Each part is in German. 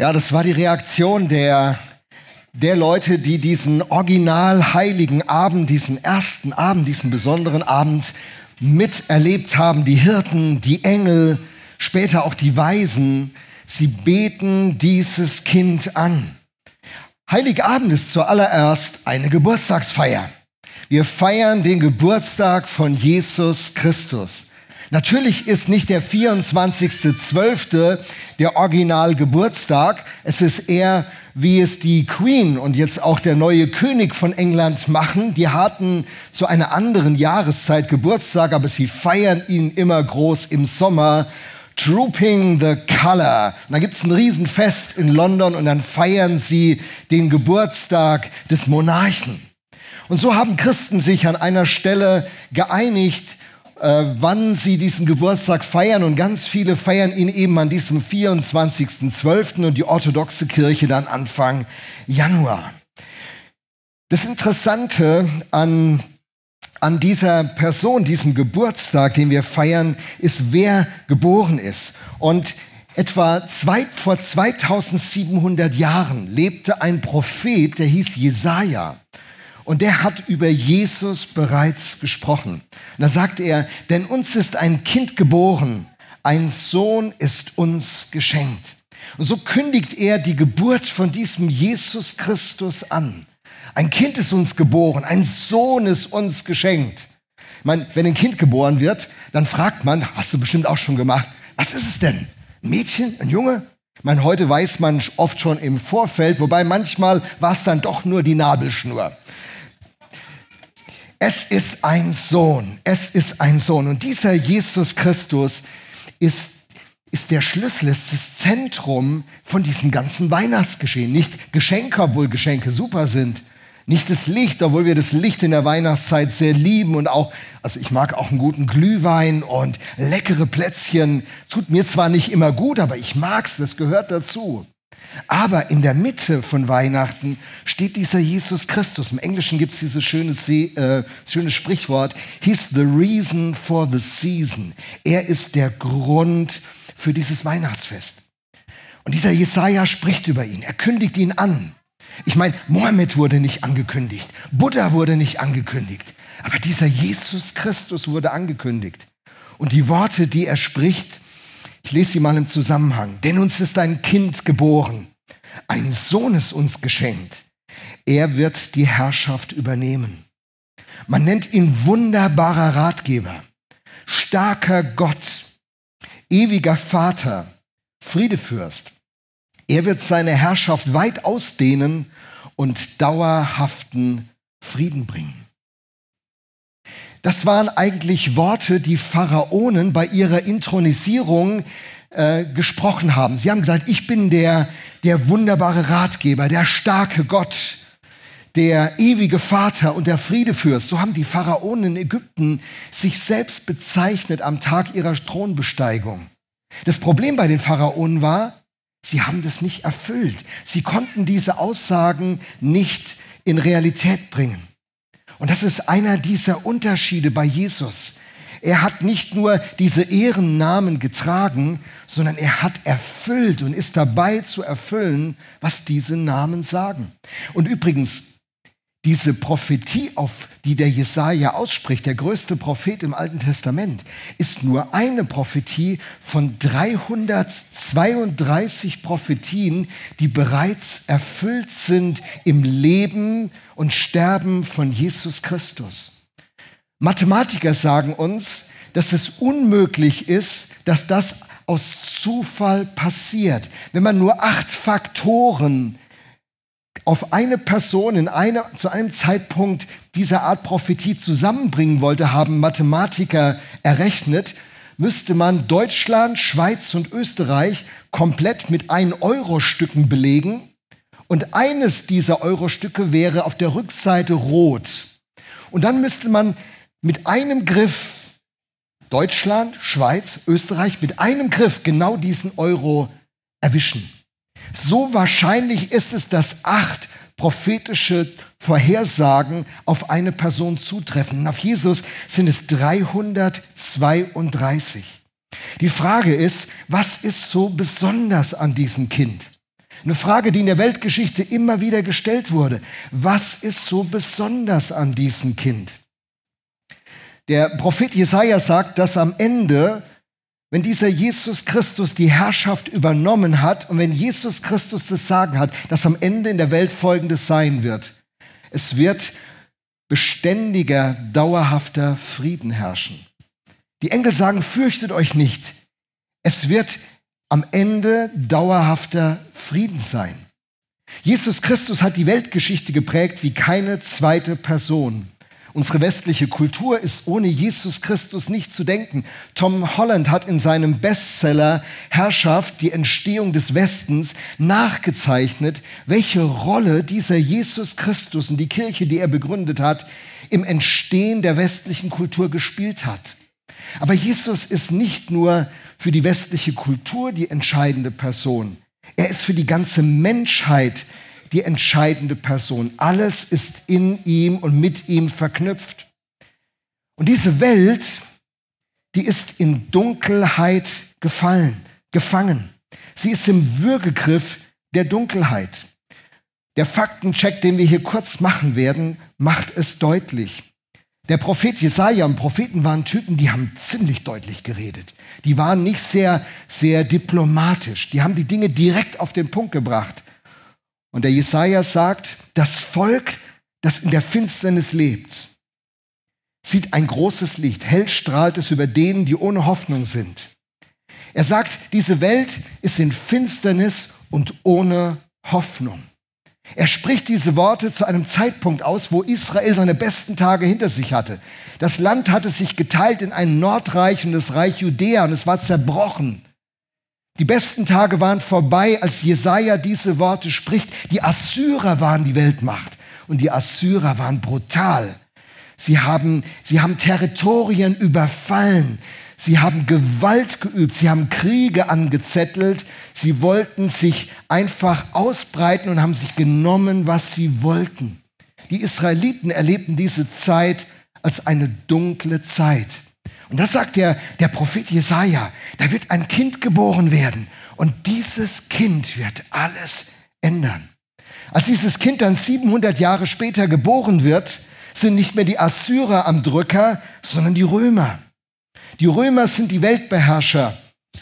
Ja, das war die Reaktion der, der Leute, die diesen original heiligen Abend, diesen ersten Abend, diesen besonderen Abend miterlebt haben. Die Hirten, die Engel, später auch die Weisen. Sie beten dieses Kind an. Heiligabend ist zuallererst eine Geburtstagsfeier. Wir feiern den Geburtstag von Jesus Christus. Natürlich ist nicht der 24.12. der Original-Geburtstag. Es ist eher, wie es die Queen und jetzt auch der neue König von England machen. Die hatten zu einer anderen Jahreszeit Geburtstag, aber sie feiern ihn immer groß im Sommer. Trooping the Color. Da gibt es ein Riesenfest in London und dann feiern sie den Geburtstag des Monarchen. Und so haben Christen sich an einer Stelle geeinigt, äh, wann sie diesen Geburtstag feiern. Und ganz viele feiern ihn eben an diesem 24.12. und die orthodoxe Kirche dann Anfang Januar. Das Interessante an, an dieser Person, diesem Geburtstag, den wir feiern, ist, wer geboren ist. Und etwa zwei, vor 2700 Jahren lebte ein Prophet, der hieß Jesaja. Und der hat über Jesus bereits gesprochen. Und da sagt er, denn uns ist ein Kind geboren, ein Sohn ist uns geschenkt. Und so kündigt er die Geburt von diesem Jesus Christus an. Ein Kind ist uns geboren, ein Sohn ist uns geschenkt. Ich meine, wenn ein Kind geboren wird, dann fragt man, hast du bestimmt auch schon gemacht, was ist es denn? Ein Mädchen, ein Junge? Ich meine, heute weiß man oft schon im Vorfeld, wobei manchmal war es dann doch nur die Nabelschnur. Es ist ein Sohn. Es ist ein Sohn. Und dieser Jesus Christus ist, ist der Schlüssel, ist das Zentrum von diesem ganzen Weihnachtsgeschehen. Nicht Geschenke, obwohl Geschenke super sind. Nicht das Licht, obwohl wir das Licht in der Weihnachtszeit sehr lieben und auch, also ich mag auch einen guten Glühwein und leckere Plätzchen. Tut mir zwar nicht immer gut, aber ich mag's, das gehört dazu. Aber in der Mitte von Weihnachten steht dieser Jesus Christus. Im Englischen gibt es dieses schöne, äh, schöne Sprichwort, He's the reason for the season. Er ist der Grund für dieses Weihnachtsfest. Und dieser Jesaja spricht über ihn. Er kündigt ihn an. Ich meine, Mohammed wurde nicht angekündigt. Buddha wurde nicht angekündigt. Aber dieser Jesus Christus wurde angekündigt. Und die Worte, die er spricht, ich lese sie mal im Zusammenhang. Denn uns ist ein Kind geboren, ein Sohn ist uns geschenkt. Er wird die Herrschaft übernehmen. Man nennt ihn wunderbarer Ratgeber, starker Gott, ewiger Vater, Friedefürst. Er wird seine Herrschaft weit ausdehnen und dauerhaften Frieden bringen. Das waren eigentlich Worte, die Pharaonen bei ihrer Intronisierung äh, gesprochen haben. Sie haben gesagt, ich bin der, der wunderbare Ratgeber, der starke Gott, der ewige Vater und der Friedefürst. So haben die Pharaonen in Ägypten sich selbst bezeichnet am Tag ihrer Thronbesteigung. Das Problem bei den Pharaonen war, sie haben das nicht erfüllt. Sie konnten diese Aussagen nicht in Realität bringen. Und das ist einer dieser Unterschiede bei Jesus. Er hat nicht nur diese Ehrennamen getragen, sondern er hat erfüllt und ist dabei zu erfüllen, was diese Namen sagen. Und übrigens, diese Prophetie, auf die der Jesaja ausspricht, der größte Prophet im Alten Testament, ist nur eine Prophetie von 332 Prophetien, die bereits erfüllt sind im Leben und Sterben von Jesus Christus. Mathematiker sagen uns, dass es unmöglich ist, dass das aus Zufall passiert. Wenn man nur acht Faktoren auf eine Person in eine, zu einem Zeitpunkt dieser Art Prophetie zusammenbringen wollte, haben Mathematiker errechnet, müsste man Deutschland, Schweiz und Österreich komplett mit 1-Euro-Stücken belegen. Und eines dieser Euro-Stücke wäre auf der Rückseite rot. Und dann müsste man mit einem Griff Deutschland, Schweiz, Österreich mit einem Griff genau diesen Euro erwischen. So wahrscheinlich ist es, dass acht prophetische Vorhersagen auf eine Person zutreffen. Auf Jesus sind es 332. Die Frage ist, was ist so besonders an diesem Kind? Eine Frage, die in der Weltgeschichte immer wieder gestellt wurde. Was ist so besonders an diesem Kind? Der Prophet Jesaja sagt, dass am Ende, wenn dieser Jesus Christus die Herrschaft übernommen hat und wenn Jesus Christus das Sagen hat, dass am Ende in der Welt Folgendes sein wird. Es wird beständiger, dauerhafter Frieden herrschen. Die Engel sagen, fürchtet euch nicht. Es wird am Ende dauerhafter Frieden sein. Jesus Christus hat die Weltgeschichte geprägt wie keine zweite Person. Unsere westliche Kultur ist ohne Jesus Christus nicht zu denken. Tom Holland hat in seinem Bestseller Herrschaft, die Entstehung des Westens, nachgezeichnet, welche Rolle dieser Jesus Christus und die Kirche, die er begründet hat, im Entstehen der westlichen Kultur gespielt hat. Aber Jesus ist nicht nur für die westliche Kultur die entscheidende Person. Er ist für die ganze Menschheit die entscheidende Person. Alles ist in ihm und mit ihm verknüpft. Und diese Welt, die ist in Dunkelheit gefallen, gefangen. Sie ist im Würgegriff der Dunkelheit. Der Faktencheck, den wir hier kurz machen werden, macht es deutlich. Der Prophet Jesaja und Propheten waren Typen, die haben ziemlich deutlich geredet. Die waren nicht sehr, sehr diplomatisch. Die haben die Dinge direkt auf den Punkt gebracht. Und der Jesaja sagt, das Volk, das in der Finsternis lebt, sieht ein großes Licht. Hell strahlt es über denen, die ohne Hoffnung sind. Er sagt, diese Welt ist in Finsternis und ohne Hoffnung. Er spricht diese Worte zu einem Zeitpunkt aus, wo Israel seine besten Tage hinter sich hatte. Das Land hatte sich geteilt in ein Nordreich und das Reich Judäa und es war zerbrochen. Die besten Tage waren vorbei, als Jesaja diese Worte spricht. Die Assyrer waren die Weltmacht und die Assyrer waren brutal. Sie haben, sie haben Territorien überfallen. Sie haben Gewalt geübt, sie haben Kriege angezettelt, sie wollten sich einfach ausbreiten und haben sich genommen, was sie wollten. Die Israeliten erlebten diese Zeit als eine dunkle Zeit. Und das sagt der, der Prophet Jesaja. Da wird ein Kind geboren werden. Und dieses Kind wird alles ändern. Als dieses Kind dann 700 Jahre später geboren wird, sind nicht mehr die Assyrer am Drücker, sondern die Römer. Die Römer sind die Weltbeherrscher.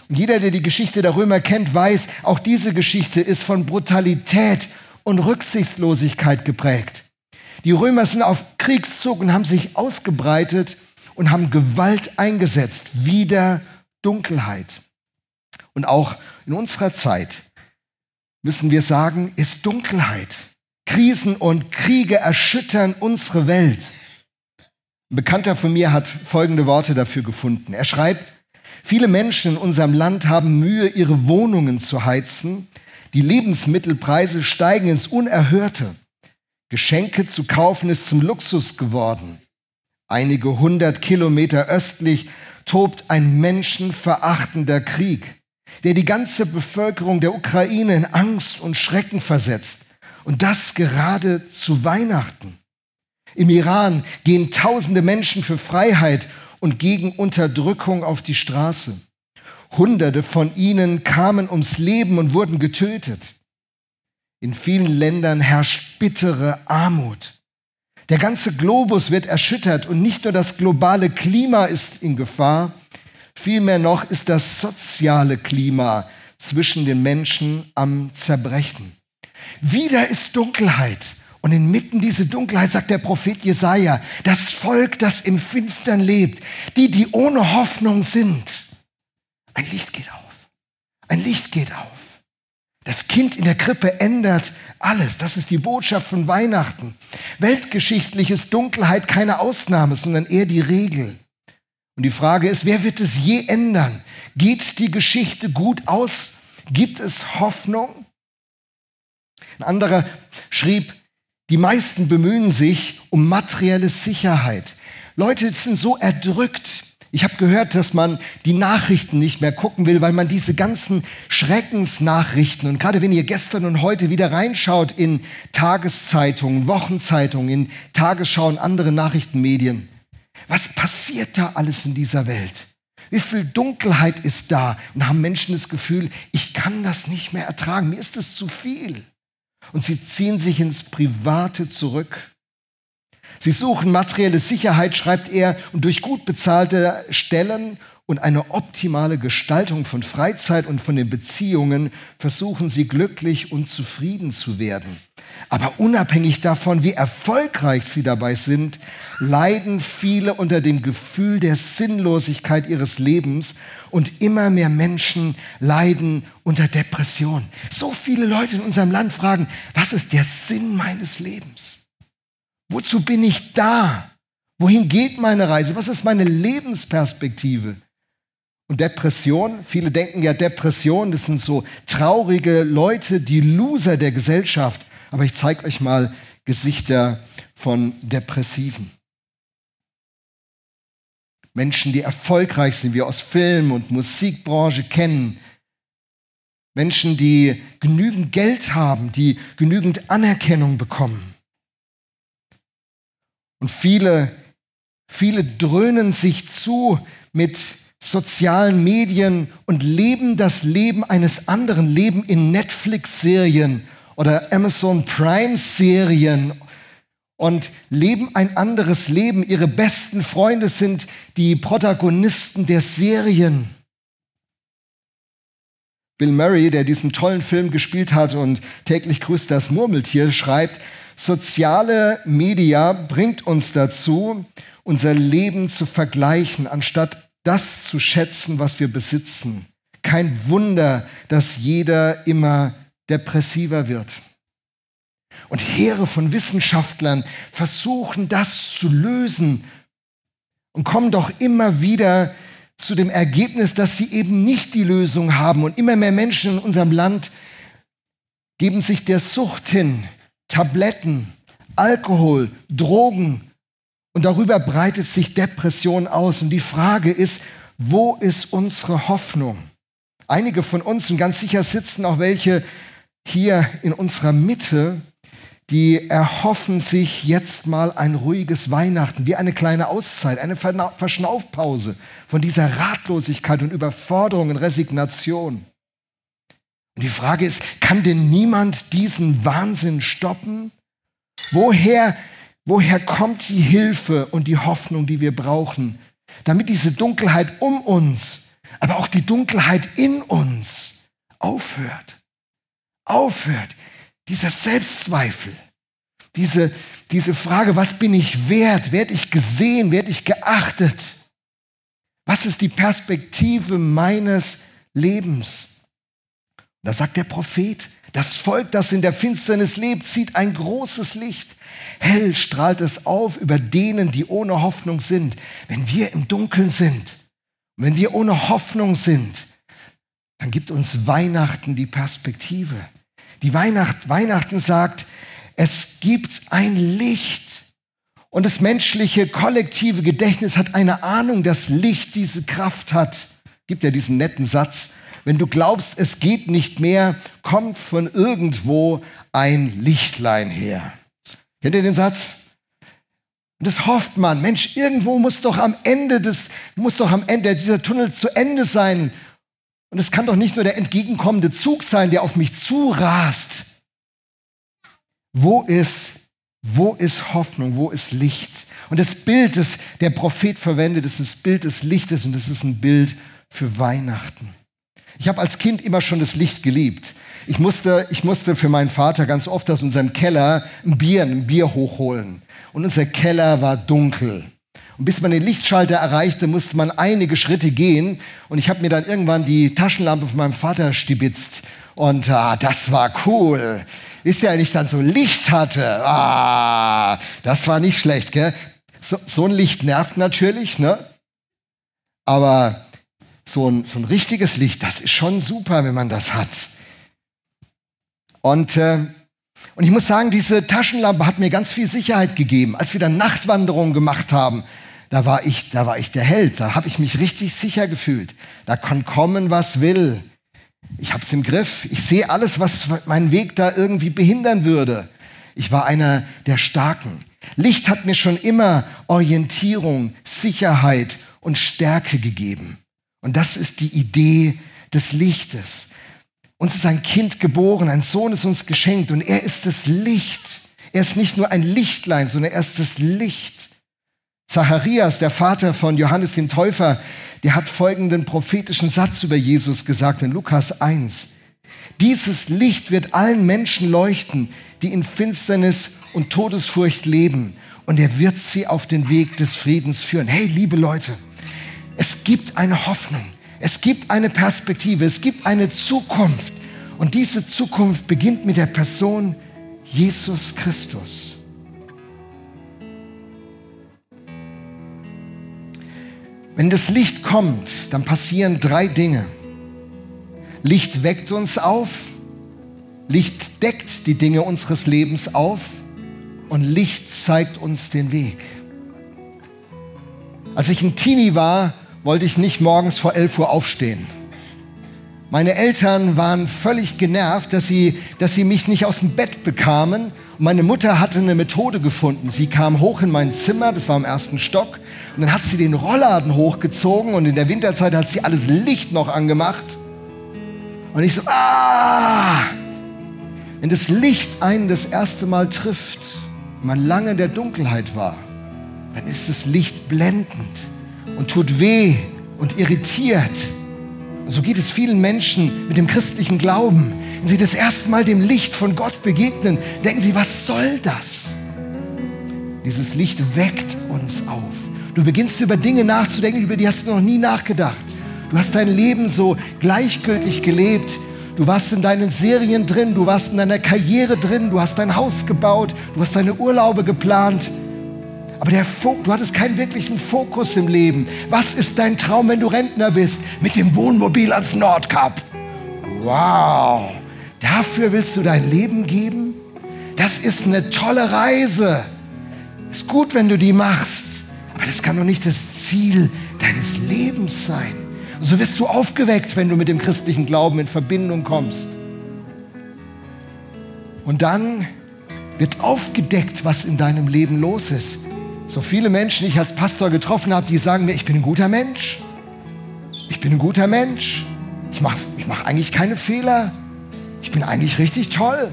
Und jeder, der die Geschichte der Römer kennt, weiß, auch diese Geschichte ist von Brutalität und Rücksichtslosigkeit geprägt. Die Römer sind auf Kriegszug und haben sich ausgebreitet und haben Gewalt eingesetzt, wieder Dunkelheit. Und auch in unserer Zeit müssen wir sagen, ist Dunkelheit. Krisen und Kriege erschüttern unsere Welt. Ein Bekannter von mir hat folgende Worte dafür gefunden. Er schreibt, viele Menschen in unserem Land haben Mühe, ihre Wohnungen zu heizen. Die Lebensmittelpreise steigen ins Unerhörte. Geschenke zu kaufen ist zum Luxus geworden. Einige hundert Kilometer östlich tobt ein menschenverachtender Krieg, der die ganze Bevölkerung der Ukraine in Angst und Schrecken versetzt. Und das gerade zu Weihnachten. Im Iran gehen tausende Menschen für Freiheit und gegen Unterdrückung auf die Straße. Hunderte von ihnen kamen ums Leben und wurden getötet. In vielen Ländern herrscht bittere Armut. Der ganze Globus wird erschüttert und nicht nur das globale Klima ist in Gefahr, vielmehr noch ist das soziale Klima zwischen den Menschen am Zerbrechen. Wieder ist Dunkelheit. Und inmitten dieser Dunkelheit sagt der Prophet Jesaja, das Volk, das im Finstern lebt, die, die ohne Hoffnung sind, ein Licht geht auf. Ein Licht geht auf. Das Kind in der Krippe ändert alles. Das ist die Botschaft von Weihnachten. Weltgeschichtlich ist Dunkelheit keine Ausnahme, sondern eher die Regel. Und die Frage ist, wer wird es je ändern? Geht die Geschichte gut aus? Gibt es Hoffnung? Ein anderer schrieb, die meisten bemühen sich um materielle Sicherheit. Leute sind so erdrückt ich habe gehört, dass man die Nachrichten nicht mehr gucken will, weil man diese ganzen Schreckensnachrichten und gerade wenn ihr gestern und heute wieder reinschaut in Tageszeitungen, Wochenzeitungen, in Tagesschau und andere Nachrichtenmedien, was passiert da alles in dieser Welt? wie viel Dunkelheit ist da? Und haben Menschen das Gefühl, ich kann das nicht mehr ertragen, mir ist es zu viel. Und sie ziehen sich ins Private zurück. Sie suchen materielle Sicherheit, schreibt er, und durch gut bezahlte Stellen und eine optimale Gestaltung von Freizeit und von den Beziehungen versuchen sie glücklich und zufrieden zu werden. Aber unabhängig davon, wie erfolgreich sie dabei sind, leiden viele unter dem Gefühl der Sinnlosigkeit ihres Lebens und immer mehr Menschen leiden unter Depression. So viele Leute in unserem Land fragen, was ist der Sinn meines Lebens? Wozu bin ich da? Wohin geht meine Reise? Was ist meine Lebensperspektive? Und Depression, viele denken ja Depression, das sind so traurige Leute, die Loser der Gesellschaft. Aber ich zeige euch mal Gesichter von Depressiven. Menschen, die erfolgreich sind, wie aus Film- und Musikbranche kennen. Menschen, die genügend Geld haben, die genügend Anerkennung bekommen. Und viele, viele dröhnen sich zu mit sozialen Medien und leben das Leben eines anderen, leben in Netflix-Serien oder Amazon Prime-Serien und leben ein anderes Leben. Ihre besten Freunde sind die Protagonisten der Serien. Bill Murray, der diesen tollen Film gespielt hat und täglich grüßt das Murmeltier, schreibt, soziale Media bringt uns dazu, unser Leben zu vergleichen, anstatt das zu schätzen, was wir besitzen. Kein Wunder, dass jeder immer depressiver wird. Und Heere von Wissenschaftlern versuchen das zu lösen und kommen doch immer wieder zu dem Ergebnis, dass sie eben nicht die Lösung haben. Und immer mehr Menschen in unserem Land geben sich der Sucht hin. Tabletten, Alkohol, Drogen, und darüber breitet sich Depression aus. Und die Frage ist, wo ist unsere Hoffnung? Einige von uns, und ganz sicher sitzen auch welche hier in unserer Mitte, die erhoffen sich jetzt mal ein ruhiges Weihnachten, wie eine kleine Auszeit, eine Verschnaufpause von dieser Ratlosigkeit und Überforderung und Resignation. Und die Frage ist, kann denn niemand diesen Wahnsinn stoppen? Woher Woher kommt die Hilfe und die Hoffnung, die wir brauchen, damit diese Dunkelheit um uns, aber auch die Dunkelheit in uns aufhört? Aufhört. Dieser Selbstzweifel, diese, diese Frage, was bin ich wert? Werde ich gesehen? Werde ich geachtet? Was ist die Perspektive meines Lebens? Da sagt der Prophet, das Volk, das in der Finsternis lebt, sieht ein großes Licht. Hell strahlt es auf über denen, die ohne Hoffnung sind. Wenn wir im Dunkeln sind, wenn wir ohne Hoffnung sind, dann gibt uns Weihnachten die Perspektive. Die Weihnacht, Weihnachten sagt, es gibt ein Licht. Und das menschliche kollektive Gedächtnis hat eine Ahnung, dass Licht diese Kraft hat. Gibt ja diesen netten Satz. Wenn du glaubst, es geht nicht mehr, kommt von irgendwo ein Lichtlein her. Kennt ihr den Satz? Und das hofft man. Mensch, irgendwo muss doch am Ende des, muss doch am Ende dieser Tunnel zu Ende sein. Und es kann doch nicht nur der entgegenkommende Zug sein, der auf mich zurast. Wo ist, wo ist Hoffnung? Wo ist Licht? Und das Bild, das der Prophet verwendet, ist das Bild des Lichtes und das ist ein Bild für Weihnachten. Ich habe als Kind immer schon das Licht geliebt. Ich musste, ich musste für meinen Vater ganz oft aus unserem Keller ein Bier, ein Bier hochholen. Und unser Keller war dunkel. Und bis man den Lichtschalter erreichte, musste man einige Schritte gehen. Und ich habe mir dann irgendwann die Taschenlampe von meinem Vater stibitzt. Und ah, das war cool. Wisst ihr, wenn ich dann so Licht hatte, ah, das war nicht schlecht, gell? So, so ein Licht nervt natürlich, ne? Aber so ein, so ein richtiges Licht, das ist schon super, wenn man das hat. Und, äh, und ich muss sagen, diese Taschenlampe hat mir ganz viel Sicherheit gegeben. Als wir dann Nachtwanderungen gemacht haben, da war ich, da war ich der Held. Da habe ich mich richtig sicher gefühlt. Da kann kommen, was will. Ich habe es im Griff. Ich sehe alles, was meinen Weg da irgendwie behindern würde. Ich war einer der Starken. Licht hat mir schon immer Orientierung, Sicherheit und Stärke gegeben. Und das ist die Idee des Lichtes. Uns ist ein Kind geboren, ein Sohn ist uns geschenkt und er ist das Licht. Er ist nicht nur ein Lichtlein, sondern er ist das Licht. Zacharias, der Vater von Johannes dem Täufer, der hat folgenden prophetischen Satz über Jesus gesagt in Lukas 1. Dieses Licht wird allen Menschen leuchten, die in Finsternis und Todesfurcht leben. Und er wird sie auf den Weg des Friedens führen. Hey, liebe Leute, es gibt eine Hoffnung. Es gibt eine Perspektive. Es gibt eine Zukunft. Und diese Zukunft beginnt mit der Person Jesus Christus. Wenn das Licht kommt, dann passieren drei Dinge. Licht weckt uns auf, Licht deckt die Dinge unseres Lebens auf und Licht zeigt uns den Weg. Als ich ein Teenie war, wollte ich nicht morgens vor 11 Uhr aufstehen. Meine Eltern waren völlig genervt, dass sie, dass sie mich nicht aus dem Bett bekamen. Und meine Mutter hatte eine Methode gefunden. Sie kam hoch in mein Zimmer, das war im ersten Stock, und dann hat sie den Rollladen hochgezogen und in der Winterzeit hat sie alles Licht noch angemacht. Und ich so, ah! Wenn das Licht einen das erste Mal trifft, man lange in der Dunkelheit war, dann ist das Licht blendend und tut weh und irritiert. Und so geht es vielen Menschen mit dem christlichen Glauben. Wenn sie das erste Mal dem Licht von Gott begegnen, denken sie, was soll das? Dieses Licht weckt uns auf. Du beginnst über Dinge nachzudenken, über die hast du noch nie nachgedacht. Du hast dein Leben so gleichgültig gelebt. Du warst in deinen Serien drin, du warst in deiner Karriere drin, du hast dein Haus gebaut, du hast deine Urlaube geplant. Aber der du hattest keinen wirklichen Fokus im Leben. Was ist dein Traum, wenn du Rentner bist? Mit dem Wohnmobil ans Nordkap. Wow, dafür willst du dein Leben geben? Das ist eine tolle Reise. Ist gut, wenn du die machst. Aber das kann doch nicht das Ziel deines Lebens sein. Und so wirst du aufgeweckt, wenn du mit dem christlichen Glauben in Verbindung kommst. Und dann wird aufgedeckt, was in deinem Leben los ist. So viele Menschen, die ich als Pastor getroffen habe, die sagen mir, ich bin ein guter Mensch. Ich bin ein guter Mensch. Ich mache ich mach eigentlich keine Fehler. Ich bin eigentlich richtig toll.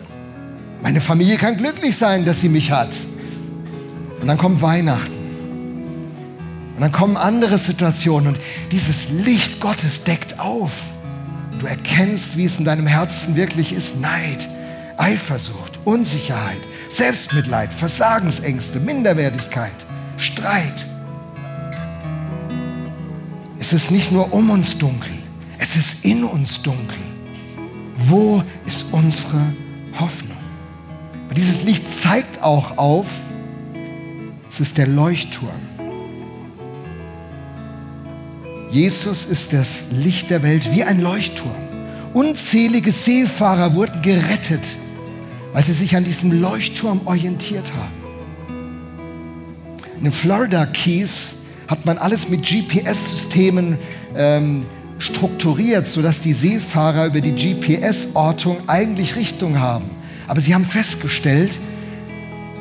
Meine Familie kann glücklich sein, dass sie mich hat. Und dann kommt Weihnachten. Und dann kommen andere Situationen und dieses Licht Gottes deckt auf. Du erkennst, wie es in deinem Herzen wirklich ist. Neid, Eifersucht, Unsicherheit, Selbstmitleid, Versagensängste, Minderwertigkeit, Streit. Es ist nicht nur um uns dunkel, es ist in uns dunkel. Wo ist unsere Hoffnung? Und dieses Licht zeigt auch auf, es ist der Leuchtturm. Jesus ist das Licht der Welt wie ein Leuchtturm. Unzählige Seefahrer wurden gerettet, weil sie sich an diesem Leuchtturm orientiert haben. In den Florida Keys hat man alles mit GPS-Systemen ähm, strukturiert, sodass die Seefahrer über die GPS-Ortung eigentlich Richtung haben. Aber sie haben festgestellt,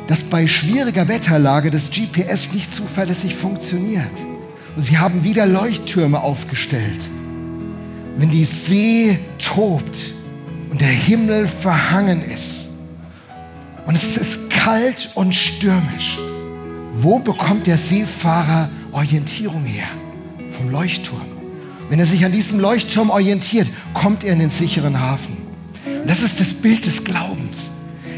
dass bei schwieriger Wetterlage das GPS nicht zuverlässig funktioniert. Und sie haben wieder Leuchttürme aufgestellt. Wenn die See tobt und der Himmel verhangen ist und es ist kalt und stürmisch, wo bekommt der Seefahrer Orientierung her? Vom Leuchtturm. Wenn er sich an diesem Leuchtturm orientiert, kommt er in den sicheren Hafen. Und das ist das Bild des Glaubens.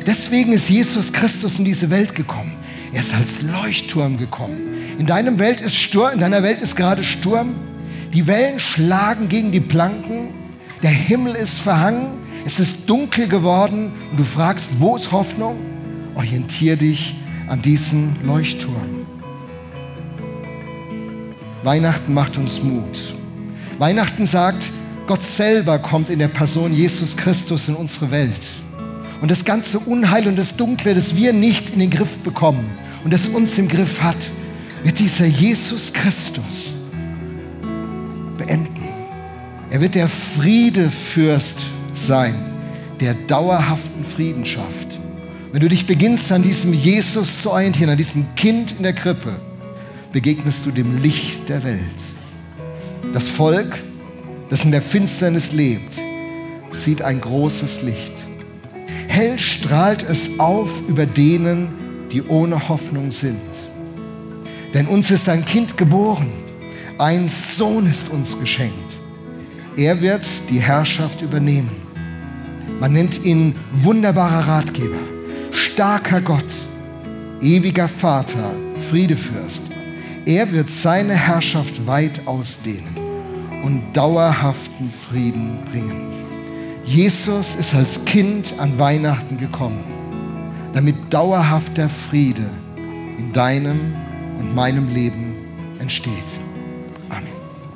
Deswegen ist Jesus Christus in diese Welt gekommen. Er ist als Leuchtturm gekommen. In, deinem Welt ist Sturm, in deiner Welt ist gerade Sturm. Die Wellen schlagen gegen die Planken. Der Himmel ist verhangen. Es ist dunkel geworden. Und du fragst, wo ist Hoffnung? Orientier dich an diesen Leuchtturm. Weihnachten macht uns Mut. Weihnachten sagt, Gott selber kommt in der Person Jesus Christus in unsere Welt. Und das ganze Unheil und das Dunkle, das wir nicht in den Griff bekommen und das uns im Griff hat, wird dieser Jesus Christus beenden. Er wird der Friedefürst sein, der dauerhaften Frieden schafft. Wenn du dich beginnst, an diesem Jesus zu orientieren, an diesem Kind in der Krippe, begegnest du dem Licht der Welt. Das Volk das in der Finsternis lebt, sieht ein großes Licht. Hell strahlt es auf über denen, die ohne Hoffnung sind. Denn uns ist ein Kind geboren, ein Sohn ist uns geschenkt. Er wird die Herrschaft übernehmen. Man nennt ihn wunderbarer Ratgeber, starker Gott, ewiger Vater, Friedefürst. Er wird seine Herrschaft weit ausdehnen und dauerhaften Frieden bringen. Jesus ist als Kind an Weihnachten gekommen, damit dauerhafter Friede in deinem und meinem Leben entsteht.